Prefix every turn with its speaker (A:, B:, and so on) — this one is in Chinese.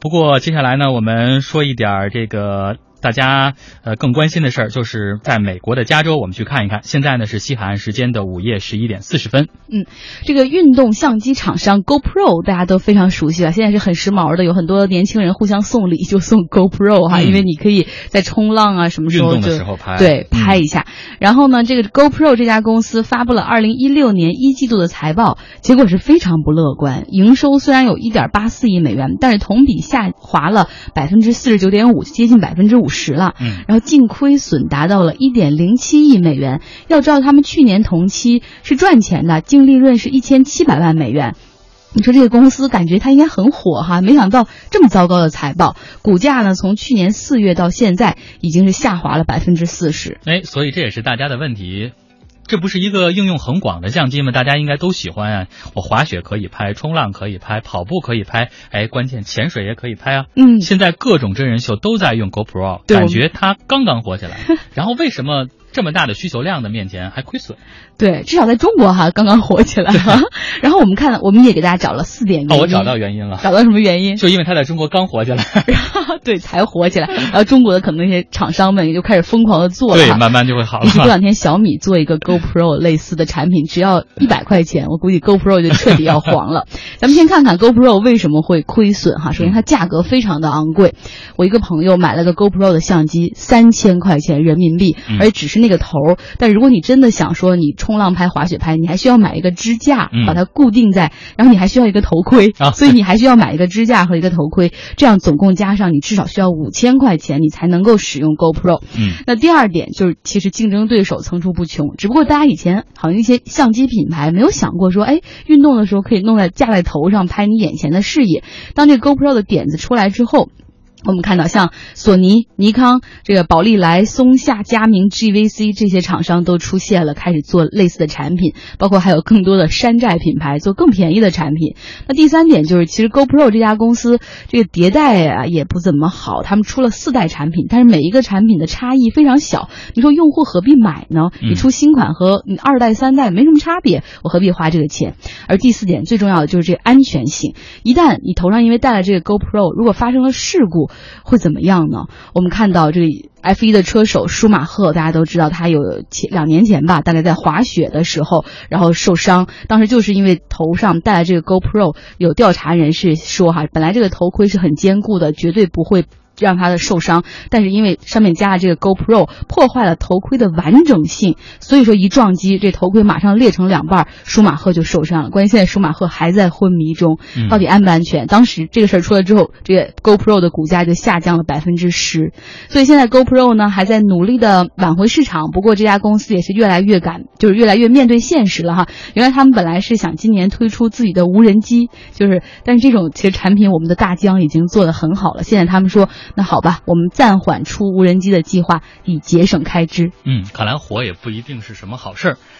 A: 不过接下来呢，我们说一点这个。大家呃更关心的事儿，就是在美国的加州，我们去看一看。现在呢是西海岸时间的午夜十一点四十分。
B: 嗯，这个运动相机厂商 GoPro 大家都非常熟悉了，现在是很时髦的，有很多年轻人互相送礼就送 GoPro 哈，因为你可以在冲浪啊什么时候
A: 运动的时候拍，
B: 对，拍一下。然后呢，这个 GoPro 这家公司发布了二零一六年一季度的财报，结果是非常不乐观，营收虽然有一点八四亿美元，但是同比下滑了百分之四十九点五，接近百分之五。十了，
A: 嗯，
B: 然后净亏损达到了一点零七亿美元。要知道，他们去年同期是赚钱的，净利润是一千七百万美元。你说这个公司感觉它应该很火哈，没想到这么糟糕的财报，股价呢从去年四月到现在已经是下滑了百分之四十。
A: 哎，所以这也是大家的问题。这不是一个应用很广的相机吗？大家应该都喜欢啊！我滑雪可以拍，冲浪可以拍，跑步可以拍，哎，关键潜水也可以拍啊！
B: 嗯，
A: 现在各种真人秀都在用 GoPro，感觉它刚刚火起来。然后为什么？这么大的需求量的面前还亏损，
B: 对，至少在中国哈刚刚火起来。然后我们看，我们也给大家找了四点原因。
A: 哦，我找到原因了，
B: 找到什么原因？
A: 就因为它在中国刚火起来，
B: 对，才火起来。然后中国的可能那些厂商们也就开始疯狂的做
A: 了，对，慢慢就会好了。
B: 过两天小米做一个 GoPro 类似的产品，只要 一百块钱，我估计 GoPro 就彻底要黄了。咱们先看看 GoPro 为什么会亏损哈。首先它价格非常的昂贵，我一个朋友买了个 GoPro 的相机，三千块钱人民币，而且只是那个头。但如果你真的想说你冲浪拍、滑雪拍，你还需要买一个支架，把它固定在，然后你还需要一个头盔，所以你还需要买一个支架和一个头盔，这样总共加上你至少需要五千块钱，你才能够使用 GoPro。
A: 嗯，
B: 那第二点就是，其实竞争对手层出不穷，只不过大家以前好像一些相机品牌没有想过说，哎，运动的时候可以弄在架在头上拍你眼前的视野。当这个 GoPro 的点子出来之后。我们看到，像索尼、尼康、这个宝丽来、松下、佳明、GVC 这些厂商都出现了，开始做类似的产品，包括还有更多的山寨品牌做更便宜的产品。那第三点就是，其实 GoPro 这家公司这个迭代啊也不怎么好，他们出了四代产品，但是每一个产品的差异非常小。你说用户何必买呢？你出新款和你二代、三代没什么差别，我何必花这个钱？而第四点最重要的就是这个安全性，一旦你头上因为戴了这个 GoPro，如果发生了事故，会怎么样呢？我们看到这个 F 一的车手舒马赫，大家都知道他有前两年前吧，大概在滑雪的时候，然后受伤，当时就是因为头上戴了这个 GoPro。有调查人士说，哈，本来这个头盔是很坚固的，绝对不会。让他的受伤，但是因为上面加了这个 GoPro，破坏了头盔的完整性，所以说一撞击，这头盔马上裂成两半，舒马赫就受伤了。关键现在舒马赫还在昏迷中，到底安不安全？当时这个事儿出来之后，这个 GoPro 的股价就下降了百分之十，所以现在 GoPro 呢还在努力的挽回市场。不过这家公司也是越来越敢，就是越来越面对现实了哈。原来他们本来是想今年推出自己的无人机，就是但是这种其实产品我们的大疆已经做得很好了。现在他们说。那好吧，我们暂缓出无人机的计划，以节省开支。
A: 嗯，看来火也不一定是什么好事儿。